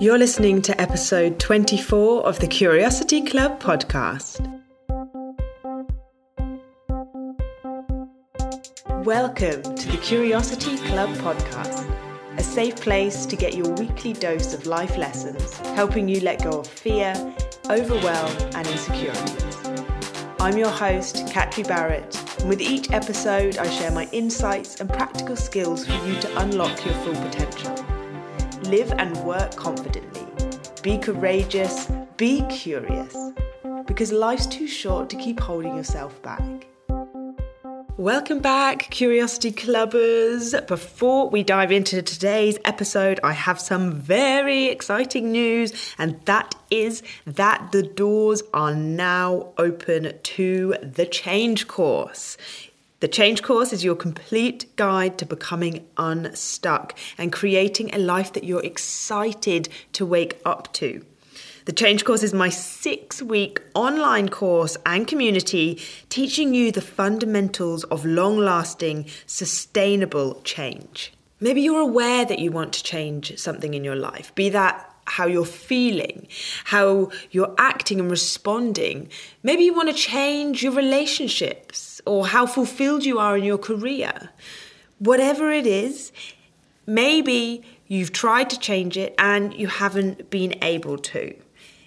You're listening to episode 24 of the Curiosity Club podcast. Welcome to the Curiosity Club podcast, a safe place to get your weekly dose of life lessons, helping you let go of fear, overwhelm, and insecurities. I'm your host, Catri Barrett, and with each episode, I share my insights and practical skills for you to unlock your full potential. Live and work confidently. Be courageous. Be curious. Because life's too short to keep holding yourself back. Welcome back, Curiosity Clubbers. Before we dive into today's episode, I have some very exciting news, and that is that the doors are now open to the Change Course. The Change Course is your complete guide to becoming unstuck and creating a life that you're excited to wake up to. The Change Course is my six week online course and community teaching you the fundamentals of long lasting, sustainable change. Maybe you're aware that you want to change something in your life, be that how you're feeling, how you're acting and responding. Maybe you want to change your relationships or how fulfilled you are in your career. Whatever it is, maybe you've tried to change it and you haven't been able to.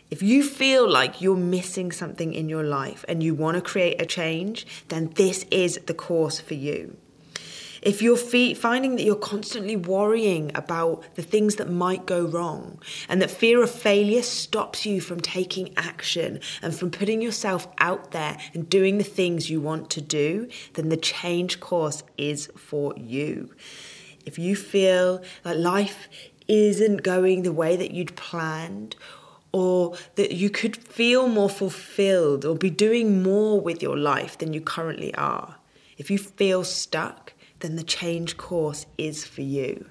If you feel like you're missing something in your life and you want to create a change, then this is the course for you. If you're finding that you're constantly worrying about the things that might go wrong and that fear of failure stops you from taking action and from putting yourself out there and doing the things you want to do, then the change course is for you. If you feel that life isn't going the way that you'd planned, or that you could feel more fulfilled or be doing more with your life than you currently are. If you feel stuck, then the change course is for you.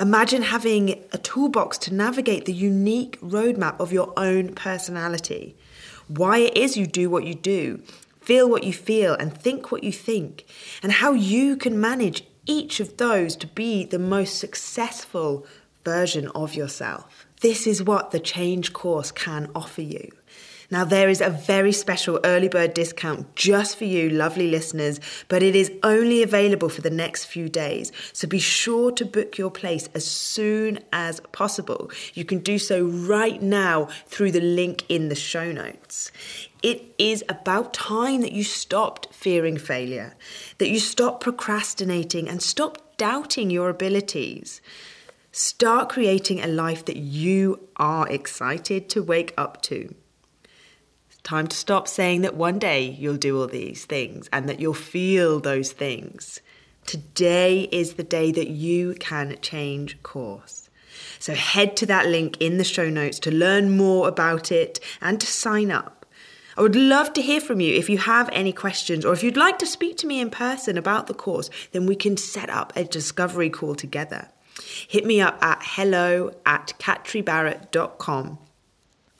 Imagine having a toolbox to navigate the unique roadmap of your own personality, why it is you do what you do, feel what you feel, and think what you think, and how you can manage each of those to be the most successful version of yourself. This is what the Change course can offer you. Now, there is a very special early bird discount just for you, lovely listeners, but it is only available for the next few days. So be sure to book your place as soon as possible. You can do so right now through the link in the show notes. It is about time that you stopped fearing failure, that you stop procrastinating and stop doubting your abilities. Start creating a life that you are excited to wake up to. Time to stop saying that one day you'll do all these things and that you'll feel those things. Today is the day that you can change course. So head to that link in the show notes to learn more about it and to sign up. I would love to hear from you if you have any questions or if you'd like to speak to me in person about the course, then we can set up a discovery call together. Hit me up at hello at catribarrett.com.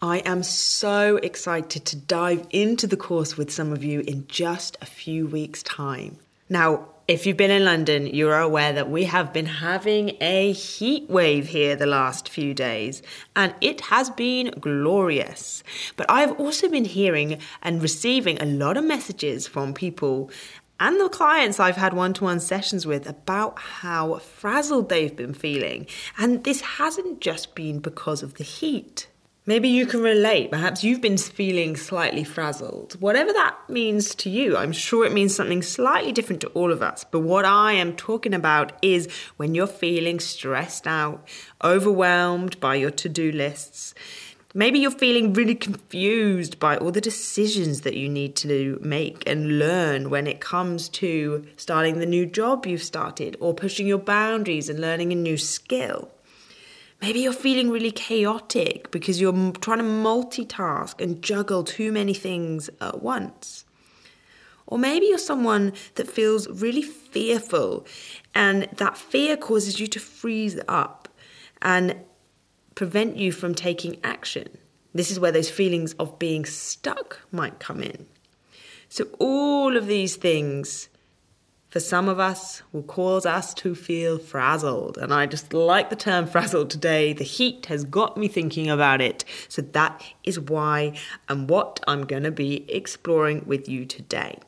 I am so excited to dive into the course with some of you in just a few weeks' time. Now, if you've been in London, you are aware that we have been having a heat wave here the last few days, and it has been glorious. But I've also been hearing and receiving a lot of messages from people and the clients I've had one to one sessions with about how frazzled they've been feeling. And this hasn't just been because of the heat. Maybe you can relate. Perhaps you've been feeling slightly frazzled. Whatever that means to you, I'm sure it means something slightly different to all of us. But what I am talking about is when you're feeling stressed out, overwhelmed by your to do lists, Maybe you're feeling really confused by all the decisions that you need to make and learn when it comes to starting the new job you've started or pushing your boundaries and learning a new skill. Maybe you're feeling really chaotic because you're trying to multitask and juggle too many things at once. Or maybe you're someone that feels really fearful and that fear causes you to freeze up and prevent you from taking action. This is where those feelings of being stuck might come in. So, all of these things for some of us will cause us to feel frazzled. And I just like the term frazzled today. The heat has got me thinking about it. So that is why and what I'm going to be exploring with you today.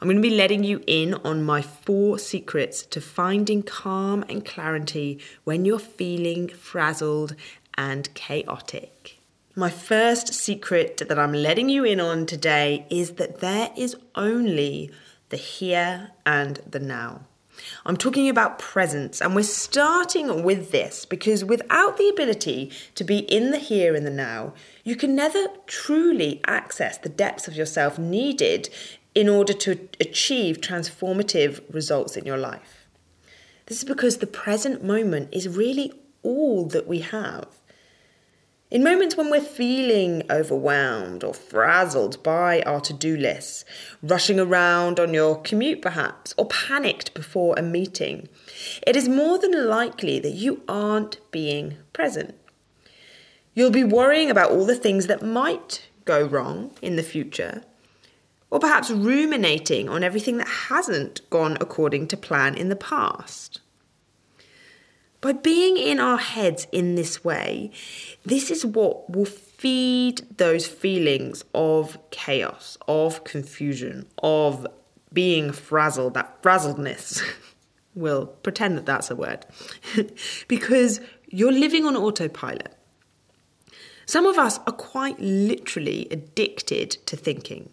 I'm going to be letting you in on my four secrets to finding calm and clarity when you're feeling frazzled and chaotic. My first secret that I'm letting you in on today is that there is only the here and the now. I'm talking about presence, and we're starting with this because without the ability to be in the here and the now, you can never truly access the depths of yourself needed in order to achieve transformative results in your life. This is because the present moment is really all that we have. In moments when we're feeling overwhelmed or frazzled by our to do lists, rushing around on your commute perhaps, or panicked before a meeting, it is more than likely that you aren't being present. You'll be worrying about all the things that might go wrong in the future, or perhaps ruminating on everything that hasn't gone according to plan in the past. By being in our heads in this way, this is what will feed those feelings of chaos, of confusion, of being frazzled, that frazzledness. we'll pretend that that's a word. because you're living on autopilot. Some of us are quite literally addicted to thinking.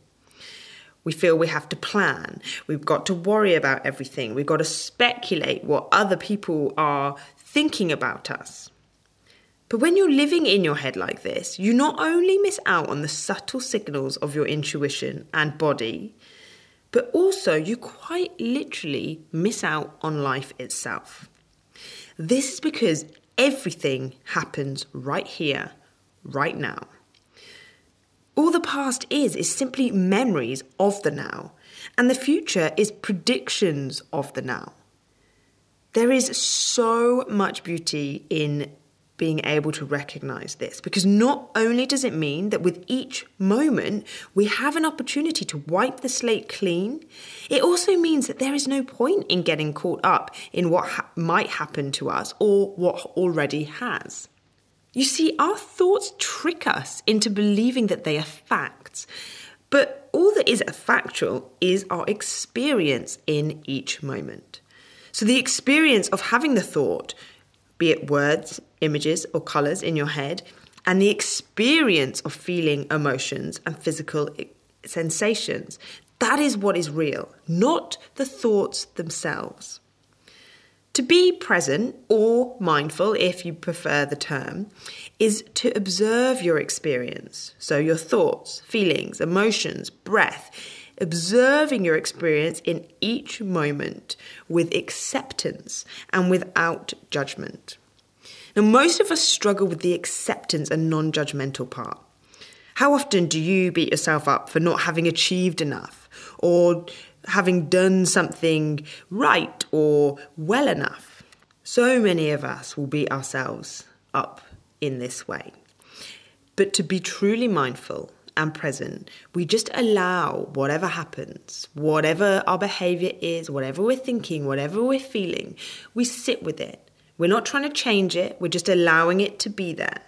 We feel we have to plan. We've got to worry about everything. We've got to speculate what other people are thinking about us. But when you're living in your head like this, you not only miss out on the subtle signals of your intuition and body, but also you quite literally miss out on life itself. This is because everything happens right here, right now. All the past is, is simply memories of the now, and the future is predictions of the now. There is so much beauty in being able to recognize this because not only does it mean that with each moment we have an opportunity to wipe the slate clean, it also means that there is no point in getting caught up in what ha- might happen to us or what already has. You see, our thoughts trick us into believing that they are facts, but all that is factual is our experience in each moment. So the experience of having the thought, be it words, images, or colours in your head, and the experience of feeling emotions and physical eh, sensations, that is what is real, not the thoughts themselves. To be present or mindful, if you prefer the term, is to observe your experience. So, your thoughts, feelings, emotions, breath observing your experience in each moment with acceptance and without judgment. Now, most of us struggle with the acceptance and non judgmental part. How often do you beat yourself up for not having achieved enough or having done something right or well enough? So many of us will beat ourselves up in this way. But to be truly mindful and present, we just allow whatever happens, whatever our behavior is, whatever we're thinking, whatever we're feeling, we sit with it. We're not trying to change it, we're just allowing it to be there.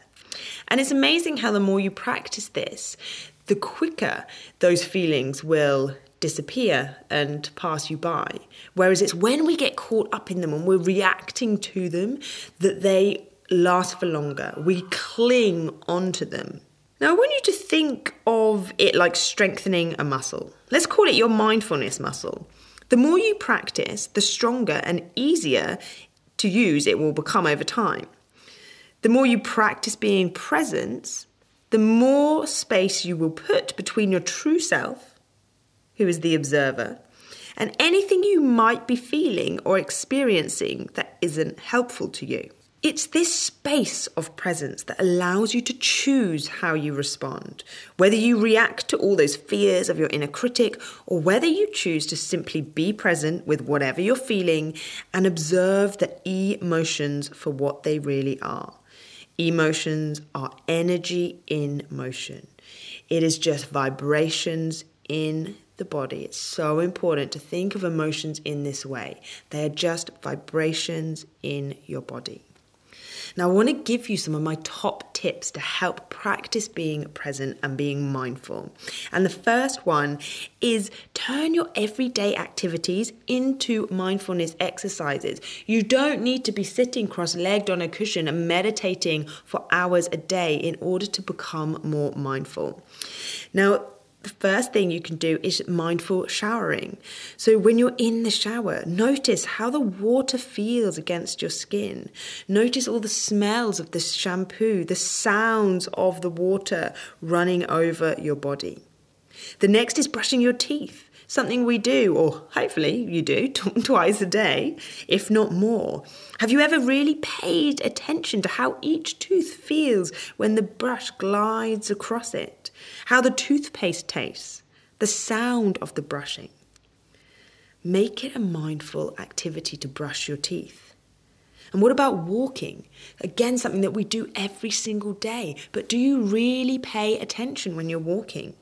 And it's amazing how the more you practice this, the quicker those feelings will disappear and pass you by. Whereas it's when we get caught up in them and we're reacting to them that they last for longer. We cling onto them. Now, I want you to think of it like strengthening a muscle. Let's call it your mindfulness muscle. The more you practice, the stronger and easier to use it will become over time. The more you practice being present, the more space you will put between your true self, who is the observer, and anything you might be feeling or experiencing that isn't helpful to you. It's this space of presence that allows you to choose how you respond, whether you react to all those fears of your inner critic or whether you choose to simply be present with whatever you're feeling and observe the emotions for what they really are. Emotions are energy in motion, it is just vibrations in the body. It's so important to think of emotions in this way. They are just vibrations in your body. Now, I want to give you some of my top tips to help practice being present and being mindful. And the first one is turn your everyday activities into mindfulness exercises. You don't need to be sitting cross legged on a cushion and meditating for hours a day in order to become more mindful. Now, first thing you can do is mindful showering. So, when you're in the shower, notice how the water feels against your skin. Notice all the smells of the shampoo, the sounds of the water running over your body. The next is brushing your teeth something we do, or hopefully you do, twice a day, if not more. Have you ever really paid attention to how each tooth feels when the brush glides across it? How the toothpaste tastes? The sound of the brushing? Make it a mindful activity to brush your teeth. And what about walking? Again, something that we do every single day. But do you really pay attention when you're walking?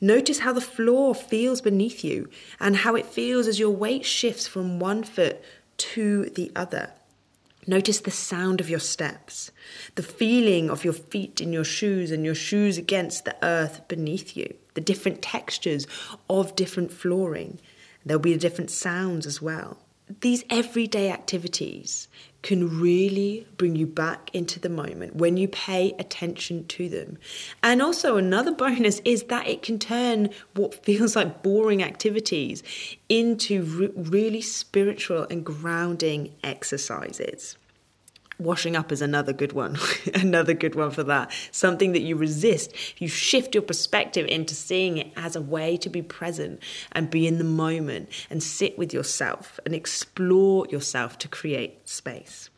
Notice how the floor feels beneath you and how it feels as your weight shifts from one foot to the other. Notice the sound of your steps, the feeling of your feet in your shoes and your shoes against the earth beneath you, the different textures of different flooring. There'll be different sounds as well. These everyday activities can really bring you back into the moment when you pay attention to them. And also, another bonus is that it can turn what feels like boring activities into re- really spiritual and grounding exercises. Washing up is another good one. another good one for that. Something that you resist. You shift your perspective into seeing it as a way to be present and be in the moment and sit with yourself and explore yourself to create space.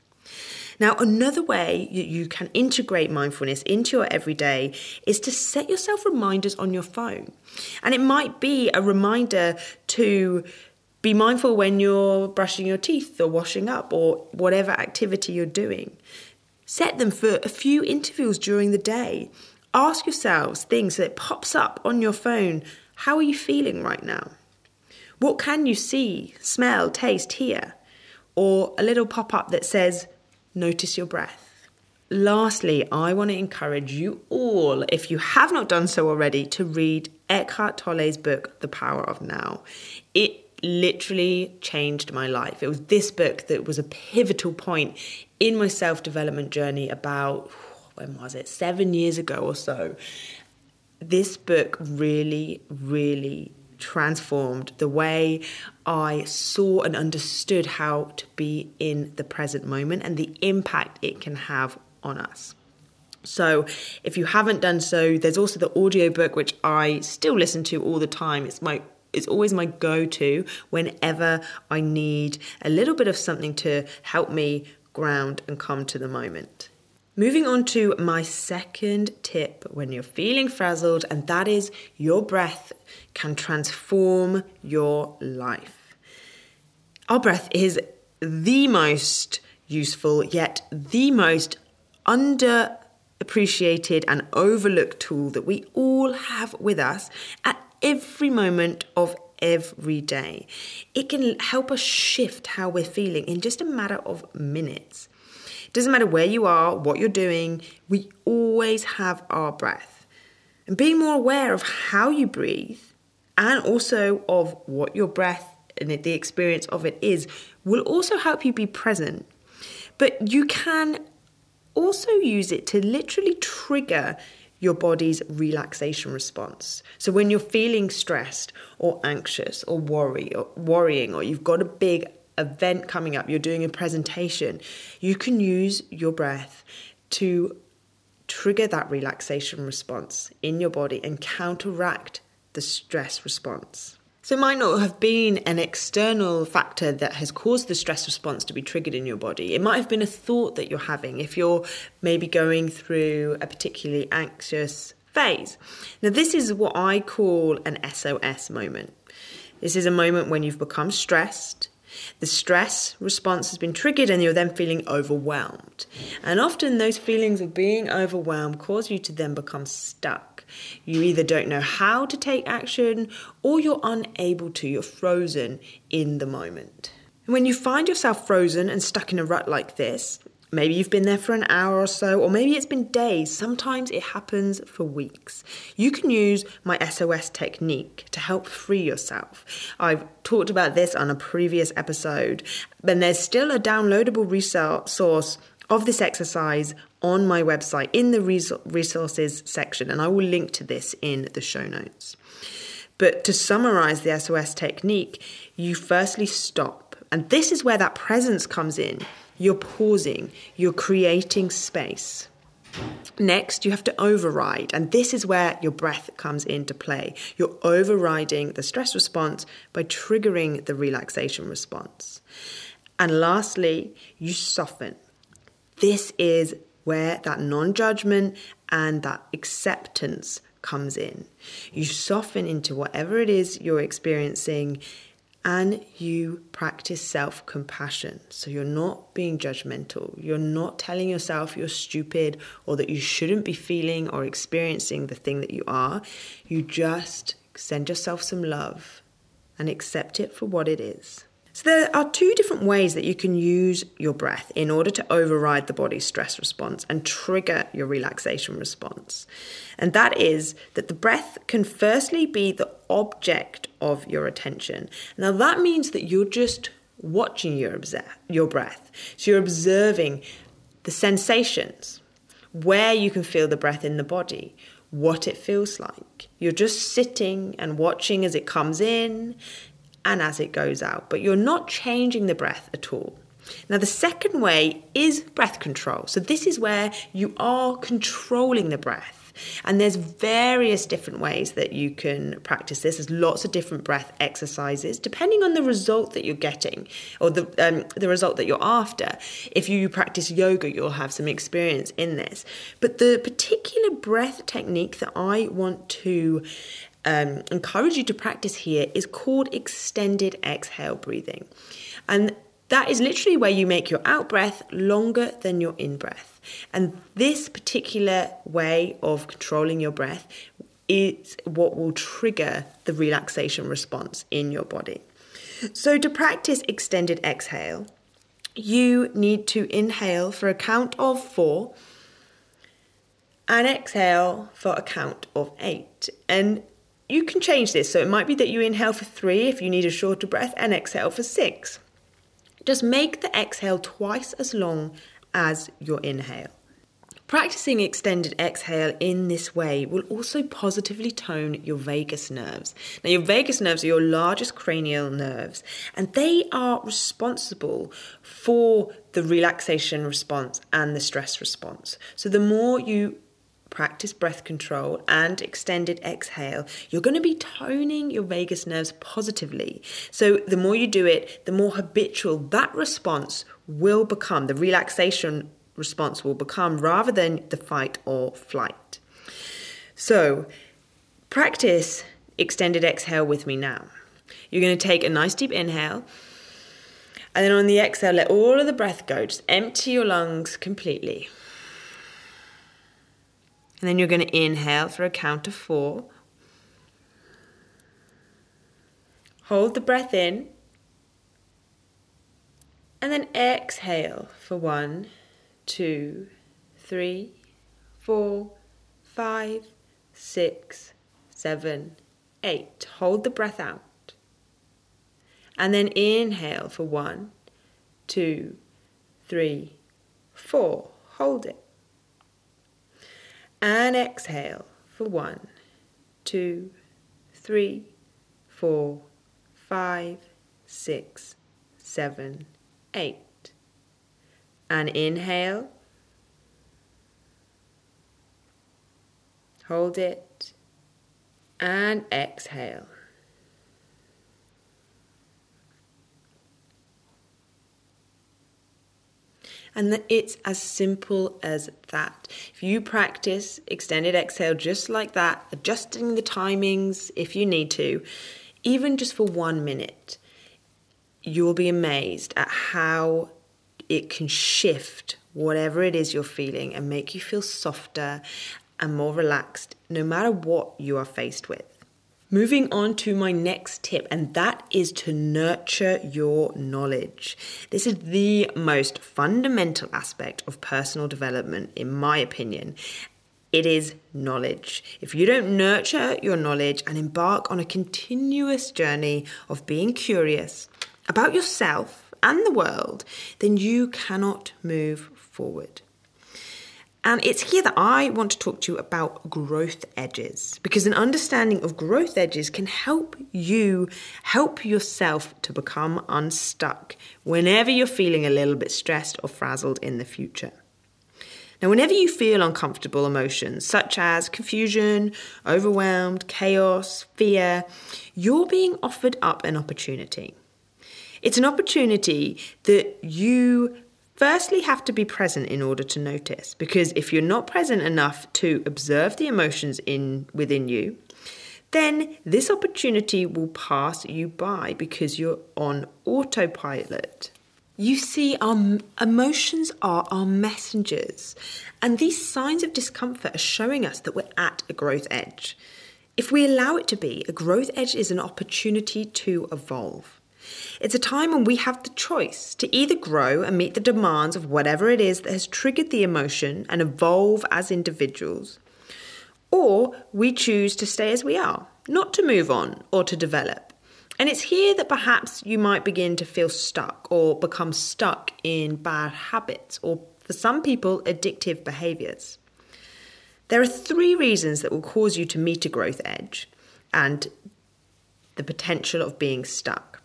Now, another way you can integrate mindfulness into your everyday is to set yourself reminders on your phone. And it might be a reminder to be mindful when you're brushing your teeth or washing up or whatever activity you're doing. Set them for a few intervals during the day. Ask yourselves things that pops up on your phone. How are you feeling right now? What can you see, smell, taste, hear? Or a little pop up that says, notice your breath. Lastly, I want to encourage you all, if you have not done so already, to read Eckhart Tolle's book, The Power of Now. It literally changed my life. It was this book that was a pivotal point in my self development journey about, when was it, seven years ago or so. This book really, really transformed the way I saw and understood how to be in the present moment and the impact it can have on us. So, if you haven't done so, there's also the audiobook which I still listen to all the time. It's my it's always my go to whenever I need a little bit of something to help me ground and come to the moment. Moving on to my second tip when you're feeling frazzled, and that is your breath can transform your life. Our breath is the most useful, yet the most underappreciated and overlooked tool that we all have with us at every moment of every day. It can help us shift how we're feeling in just a matter of minutes. It doesn't matter where you are, what you're doing, we always have our breath. And being more aware of how you breathe and also of what your breath and the experience of it is will also help you be present. But you can also use it to literally trigger your body's relaxation response. So when you're feeling stressed or anxious or worry or worrying or you've got a big event coming up, you're doing a presentation, you can use your breath to trigger that relaxation response in your body and counteract the stress response. So, it might not have been an external factor that has caused the stress response to be triggered in your body. It might have been a thought that you're having if you're maybe going through a particularly anxious phase. Now, this is what I call an SOS moment. This is a moment when you've become stressed The stress response has been triggered and you're then feeling overwhelmed. And often those feelings of being overwhelmed cause you to then become stuck. You either don't know how to take action or you're unable to, you're frozen in the moment. When you find yourself frozen and stuck in a rut like this, Maybe you've been there for an hour or so, or maybe it's been days. Sometimes it happens for weeks. You can use my SOS technique to help free yourself. I've talked about this on a previous episode, and there's still a downloadable resource of this exercise on my website in the resources section, and I will link to this in the show notes. But to summarize the SOS technique, you firstly stop. And this is where that presence comes in. You're pausing, you're creating space. Next, you have to override, and this is where your breath comes into play. You're overriding the stress response by triggering the relaxation response. And lastly, you soften. This is where that non judgment and that acceptance comes in. You soften into whatever it is you're experiencing and you practice self compassion. So you're not being judgmental. You're not telling yourself you're stupid or that you shouldn't be feeling or experiencing the thing that you are. You just send yourself some love and accept it for what it is. So, there are two different ways that you can use your breath in order to override the body's stress response and trigger your relaxation response. And that is that the breath can firstly be the object of your attention. Now, that means that you're just watching your, your breath. So, you're observing the sensations, where you can feel the breath in the body, what it feels like. You're just sitting and watching as it comes in and as it goes out, but you're not changing the breath at all. Now, the second way is breath control. So, this is where you are controlling the breath. And there's various different ways that you can practice this. There's lots of different breath exercises, depending on the result that you're getting or the um, the result that you're after. If you practice yoga, you'll have some experience in this. But the particular breath technique that I want to um, encourage you to practice here is called extended exhale breathing. And that is literally where you make your out breath longer than your in breath. And this particular way of controlling your breath is what will trigger the relaxation response in your body. So, to practice extended exhale, you need to inhale for a count of four and exhale for a count of eight. And you can change this. So it might be that you inhale for three if you need a shorter breath and exhale for six. Just make the exhale twice as long as your inhale. Practicing extended exhale in this way will also positively tone your vagus nerves. Now, your vagus nerves are your largest cranial nerves, and they are responsible for the relaxation response and the stress response. So, the more you practice breath control and extended exhale, you're going to be toning your vagus nerves positively. So, the more you do it, the more habitual that response will become, the relaxation response will become, rather than the fight or flight. So, practice extended exhale with me now. You're going to take a nice deep inhale. And then on the exhale, let all of the breath go. Just empty your lungs completely. And then you're going to inhale for a count of four. Hold the breath in. And then exhale for one, two, three, four, five, six, seven, eight. Hold the breath out. And then inhale for one, two, three, four. Hold it and exhale for one, two, three, four, five, six, seven, eight. And inhale, hold it, and exhale. And that it's as simple as that. If you practice extended exhale just like that, adjusting the timings if you need to, even just for one minute, you'll be amazed at how it can shift whatever it is you're feeling and make you feel softer and more relaxed no matter what you are faced with. Moving on to my next tip, and that is to nurture your knowledge. This is the most fundamental aspect of personal development, in my opinion. It is knowledge. If you don't nurture your knowledge and embark on a continuous journey of being curious about yourself and the world, then you cannot move forward. And it's here that I want to talk to you about growth edges because an understanding of growth edges can help you help yourself to become unstuck whenever you're feeling a little bit stressed or frazzled in the future. Now, whenever you feel uncomfortable emotions such as confusion, overwhelmed, chaos, fear, you're being offered up an opportunity. It's an opportunity that you firstly have to be present in order to notice because if you're not present enough to observe the emotions in within you then this opportunity will pass you by because you're on autopilot. You see our emotions are our messengers and these signs of discomfort are showing us that we're at a growth edge. If we allow it to be a growth edge is an opportunity to evolve it's a time when we have the choice to either grow and meet the demands of whatever it is that has triggered the emotion and evolve as individuals, or we choose to stay as we are, not to move on or to develop. And it's here that perhaps you might begin to feel stuck or become stuck in bad habits or, for some people, addictive behaviors. There are three reasons that will cause you to meet a growth edge and the potential of being stuck.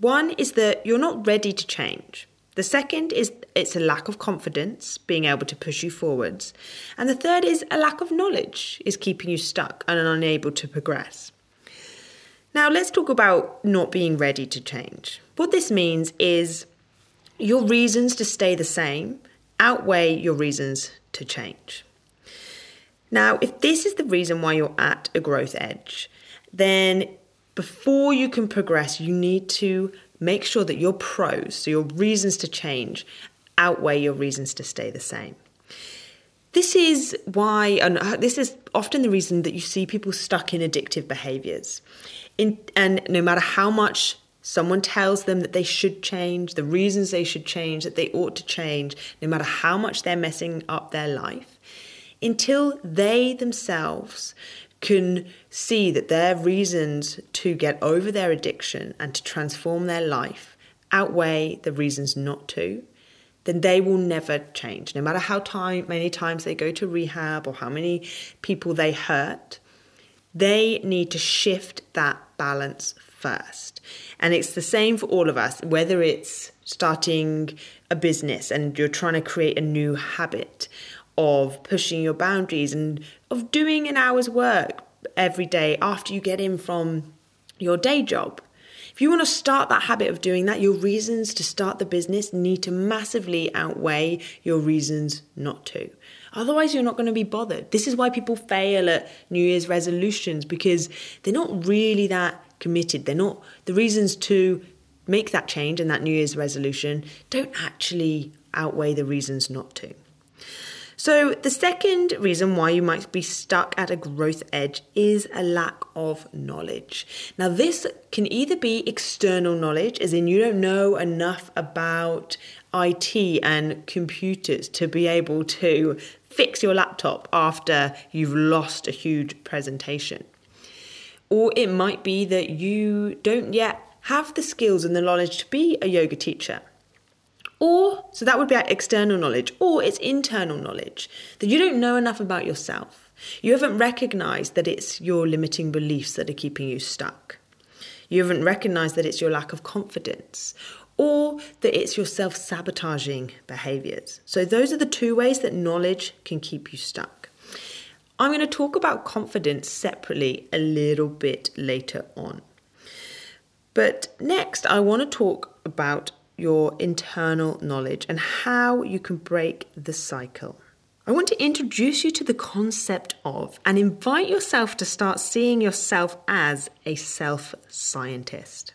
One is that you're not ready to change. The second is it's a lack of confidence being able to push you forwards. And the third is a lack of knowledge is keeping you stuck and unable to progress. Now, let's talk about not being ready to change. What this means is your reasons to stay the same outweigh your reasons to change. Now, if this is the reason why you're at a growth edge, then before you can progress, you need to make sure that your pros, so your reasons to change, outweigh your reasons to stay the same. This is why, and uh, this is often the reason that you see people stuck in addictive behaviors. In, and no matter how much someone tells them that they should change, the reasons they should change, that they ought to change, no matter how much they're messing up their life, until they themselves can see that their reasons to get over their addiction and to transform their life outweigh the reasons not to, then they will never change. No matter how time, many times they go to rehab or how many people they hurt, they need to shift that balance first. And it's the same for all of us, whether it's starting a business and you're trying to create a new habit of pushing your boundaries and of doing an hour's work every day after you get in from your day job. If you want to start that habit of doing that, your reasons to start the business need to massively outweigh your reasons not to. Otherwise, you're not going to be bothered. This is why people fail at New Year's resolutions because they're not really that committed. They're not, the reasons to make that change and that New Year's resolution don't actually outweigh the reasons not to. So, the second reason why you might be stuck at a growth edge is a lack of knowledge. Now, this can either be external knowledge, as in you don't know enough about IT and computers to be able to fix your laptop after you've lost a huge presentation. Or it might be that you don't yet have the skills and the knowledge to be a yoga teacher. Or, so that would be external knowledge, or it's internal knowledge that you don't know enough about yourself. You haven't recognized that it's your limiting beliefs that are keeping you stuck. You haven't recognized that it's your lack of confidence or that it's your self sabotaging behaviors. So, those are the two ways that knowledge can keep you stuck. I'm going to talk about confidence separately a little bit later on. But next, I want to talk about your internal knowledge and how you can break the cycle. I want to introduce you to the concept of and invite yourself to start seeing yourself as a self scientist.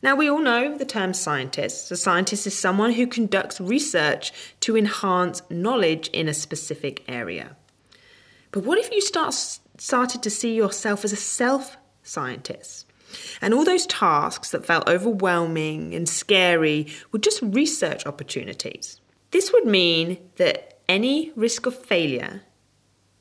Now, we all know the term scientist. A scientist is someone who conducts research to enhance knowledge in a specific area. But what if you start, started to see yourself as a self scientist? And all those tasks that felt overwhelming and scary were just research opportunities. This would mean that any risk of failure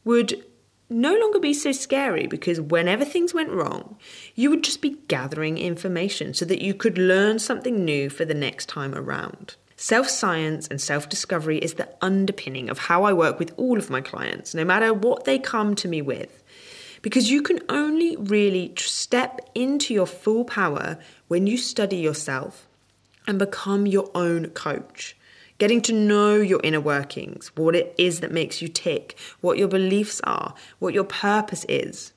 would no longer be so scary because whenever things went wrong, you would just be gathering information so that you could learn something new for the next time around. Self science and self discovery is the underpinning of how I work with all of my clients, no matter what they come to me with. Because you can only really step into your full power when you study yourself and become your own coach getting to know your inner workings, what it is that makes you tick, what your beliefs are, what your purpose is.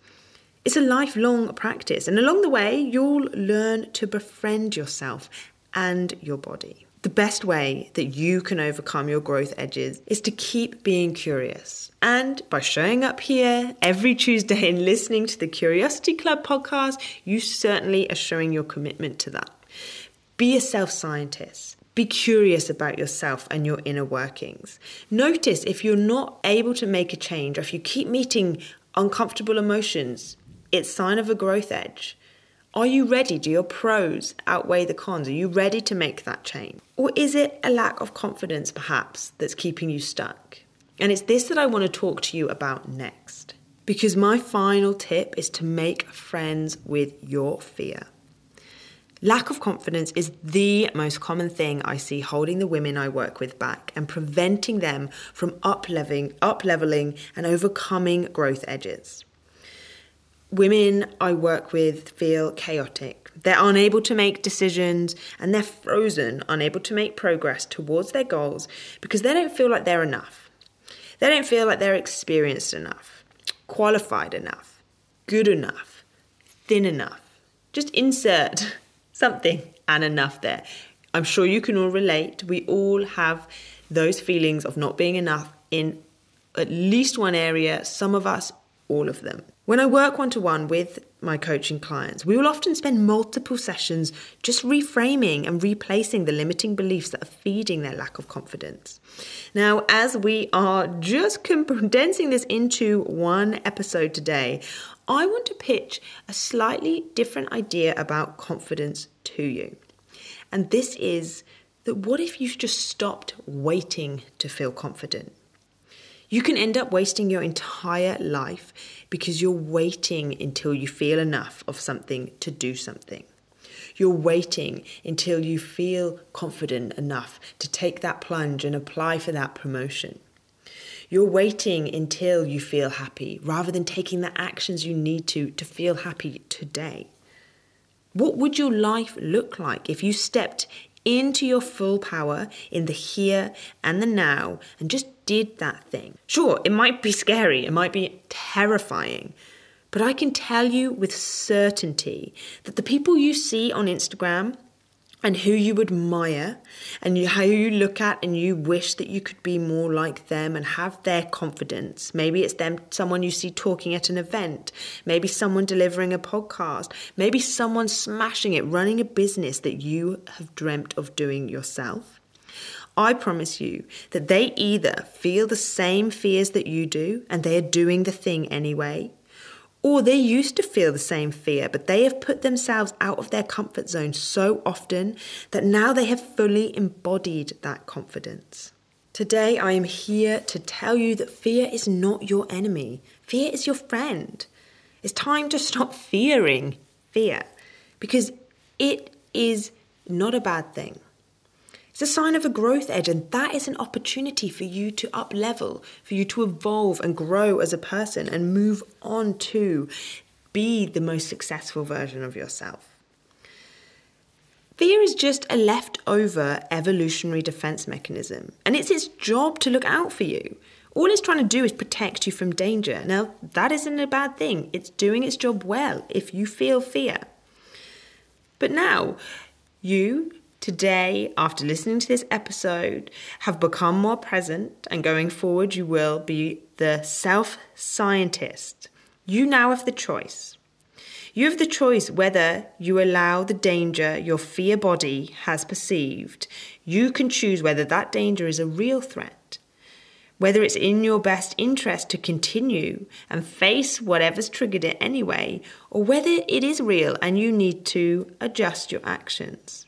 It's a lifelong practice, and along the way, you'll learn to befriend yourself and your body. The best way that you can overcome your growth edges is to keep being curious. And by showing up here every Tuesday and listening to the Curiosity Club podcast, you certainly are showing your commitment to that. Be a self scientist. Be curious about yourself and your inner workings. Notice if you're not able to make a change or if you keep meeting uncomfortable emotions, it's sign of a growth edge. Are you ready? Do your pros outweigh the cons? Are you ready to make that change? Or is it a lack of confidence perhaps that's keeping you stuck? And it's this that I want to talk to you about next. Because my final tip is to make friends with your fear. Lack of confidence is the most common thing I see holding the women I work with back and preventing them from up-leveling, up-leveling and overcoming growth edges. Women I work with feel chaotic. They're unable to make decisions and they're frozen, unable to make progress towards their goals because they don't feel like they're enough. They don't feel like they're experienced enough, qualified enough, good enough, thin enough. Just insert something and enough there. I'm sure you can all relate. We all have those feelings of not being enough in at least one area, some of us, all of them. When I work one to one with my coaching clients, we will often spend multiple sessions just reframing and replacing the limiting beliefs that are feeding their lack of confidence. Now, as we are just condensing this into one episode today, I want to pitch a slightly different idea about confidence to you. And this is that what if you just stopped waiting to feel confident? You can end up wasting your entire life because you're waiting until you feel enough of something to do something. You're waiting until you feel confident enough to take that plunge and apply for that promotion. You're waiting until you feel happy rather than taking the actions you need to to feel happy today. What would your life look like if you stepped into your full power in the here and the now and just did that thing? Sure, it might be scary, it might be terrifying, but I can tell you with certainty that the people you see on Instagram and who you admire and you, how you look at and you wish that you could be more like them and have their confidence. Maybe it's them, someone you see talking at an event, maybe someone delivering a podcast, maybe someone smashing it, running a business that you have dreamt of doing yourself. I promise you that they either feel the same fears that you do and they are doing the thing anyway, or they used to feel the same fear, but they have put themselves out of their comfort zone so often that now they have fully embodied that confidence. Today, I am here to tell you that fear is not your enemy, fear is your friend. It's time to stop fearing fear because it is not a bad thing. It's a sign of a growth edge, and that is an opportunity for you to up level, for you to evolve and grow as a person and move on to be the most successful version of yourself. Fear is just a leftover evolutionary defense mechanism, and it's its job to look out for you. All it's trying to do is protect you from danger. Now, that isn't a bad thing. It's doing its job well if you feel fear. But now, you today, after listening to this episode, have become more present, and going forward, you will be the self scientist. You now have the choice. You have the choice whether you allow the danger your fear body has perceived. You can choose whether that danger is a real threat, whether it's in your best interest to continue and face whatever's triggered it anyway, or whether it is real and you need to adjust your actions.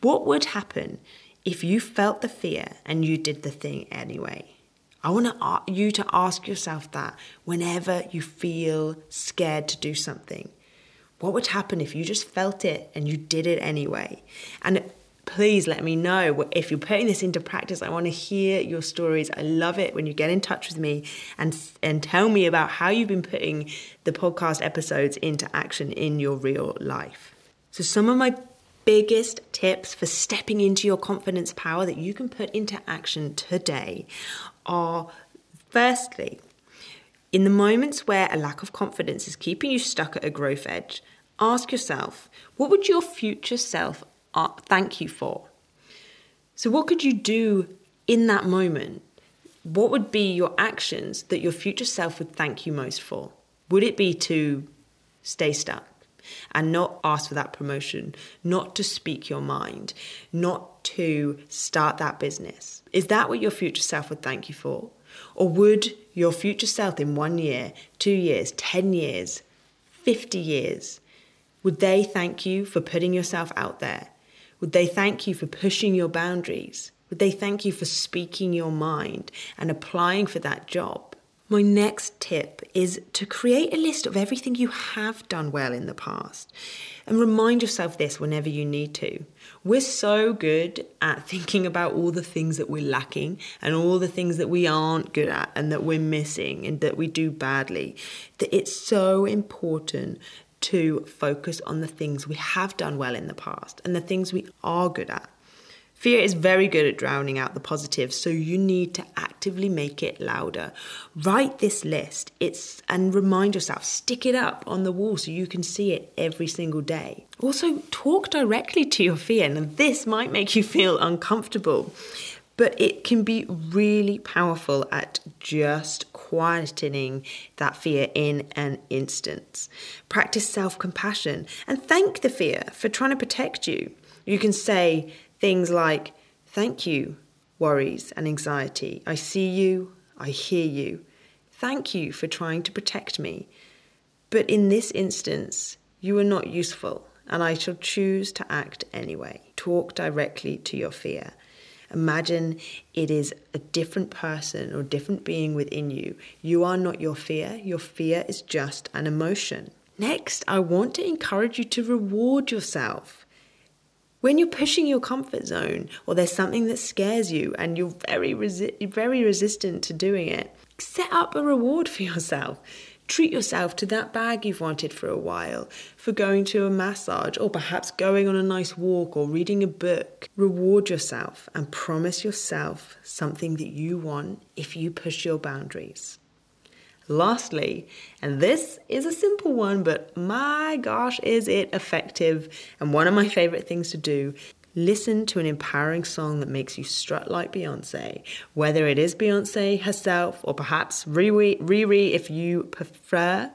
What would happen if you felt the fear and you did the thing anyway? I want you to ask yourself that whenever you feel scared to do something. What would happen if you just felt it and you did it anyway? And please let me know if you're putting this into practice. I want to hear your stories. I love it when you get in touch with me and and tell me about how you've been putting the podcast episodes into action in your real life. So some of my biggest tips for stepping into your confidence power that you can put into action today are firstly, in the moments where a lack of confidence is keeping you stuck at a growth edge, ask yourself, what would your future self uh, thank you for? So, what could you do in that moment? What would be your actions that your future self would thank you most for? Would it be to stay stuck? And not ask for that promotion, not to speak your mind, not to start that business? Is that what your future self would thank you for? Or would your future self in one year, two years, 10 years, 50 years, would they thank you for putting yourself out there? Would they thank you for pushing your boundaries? Would they thank you for speaking your mind and applying for that job? My next tip is to create a list of everything you have done well in the past and remind yourself this whenever you need to. We're so good at thinking about all the things that we're lacking and all the things that we aren't good at and that we're missing and that we do badly that it's so important to focus on the things we have done well in the past and the things we are good at. Fear is very good at drowning out the positive, so you need to actively make it louder. Write this list it's, and remind yourself, stick it up on the wall so you can see it every single day. Also, talk directly to your fear. and this might make you feel uncomfortable, but it can be really powerful at just quietening that fear in an instant. Practice self compassion and thank the fear for trying to protect you. You can say, Things like, Thank you, worries and anxiety. I see you, I hear you. Thank you for trying to protect me. But in this instance, you are not useful, and I shall choose to act anyway. Talk directly to your fear. Imagine it is a different person or different being within you. You are not your fear, your fear is just an emotion. Next, I want to encourage you to reward yourself. When you're pushing your comfort zone or there's something that scares you and you're very resi- very resistant to doing it, set up a reward for yourself. Treat yourself to that bag you've wanted for a while, for going to a massage, or perhaps going on a nice walk or reading a book. Reward yourself and promise yourself something that you want if you push your boundaries. Lastly, and this is a simple one, but my gosh, is it effective and one of my favorite things to do. Listen to an empowering song that makes you strut like Beyonce, whether it is Beyonce herself or perhaps Riri, if you prefer.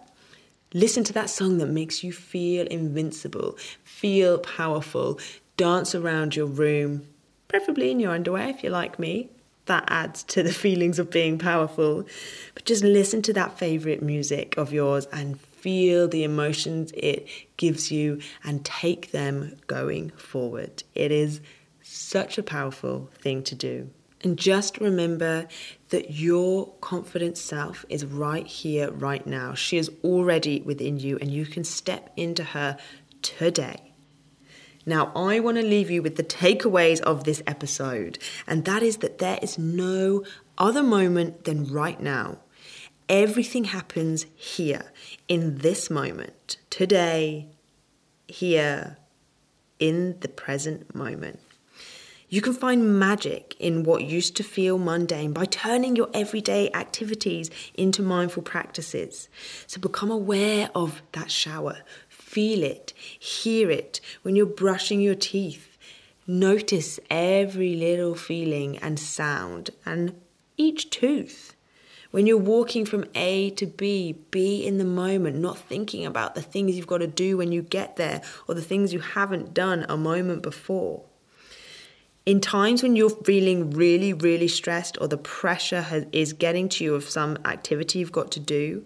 Listen to that song that makes you feel invincible, feel powerful, dance around your room, preferably in your underwear if you're like me that adds to the feelings of being powerful. But just listen to that favorite music of yours and feel the emotions it gives you and take them going forward. It is such a powerful thing to do. And just remember that your confident self is right here, right now. She is already within you, and you can step into her today. Now, I want to leave you with the takeaways of this episode, and that is that there is no other moment than right now. Everything happens here, in this moment, today, here, in the present moment. You can find magic in what used to feel mundane by turning your everyday activities into mindful practices. So become aware of that shower, feel it, hear it when you're brushing your teeth. Notice every little feeling and sound and each tooth. When you're walking from A to B, be in the moment, not thinking about the things you've got to do when you get there or the things you haven't done a moment before. In times when you're feeling really, really stressed or the pressure has, is getting to you of some activity you've got to do,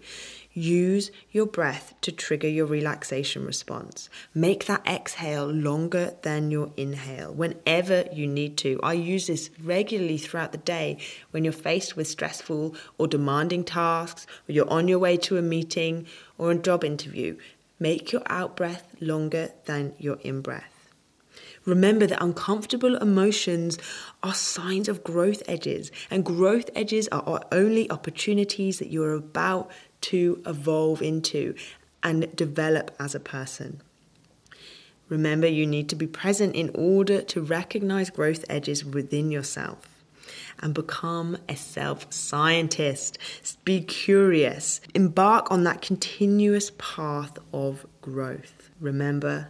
use your breath to trigger your relaxation response. Make that exhale longer than your inhale whenever you need to. I use this regularly throughout the day when you're faced with stressful or demanding tasks, or you're on your way to a meeting or a job interview. Make your out breath longer than your in breath. Remember that uncomfortable emotions are signs of growth edges, and growth edges are only opportunities that you're about to evolve into and develop as a person. Remember, you need to be present in order to recognize growth edges within yourself and become a self scientist. Be curious. Embark on that continuous path of growth. Remember,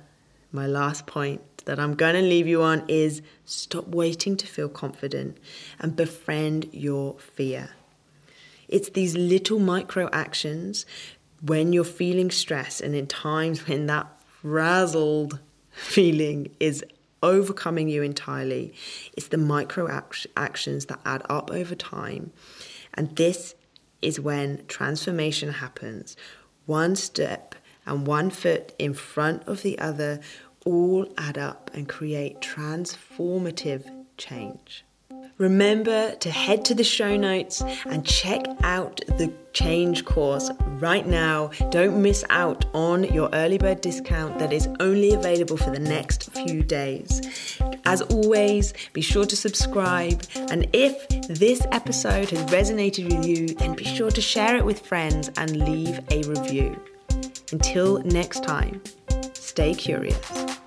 my last point that I'm going to leave you on is stop waiting to feel confident and befriend your fear. It's these little micro actions when you're feeling stress and in times when that frazzled feeling is overcoming you entirely. It's the micro actions that add up over time. And this is when transformation happens. One step and one foot in front of the other all add up and create transformative change. Remember to head to the show notes and check out the change course right now. Don't miss out on your early bird discount that is only available for the next few days. As always, be sure to subscribe. And if this episode has resonated with you, then be sure to share it with friends and leave a review. Until next time, stay curious.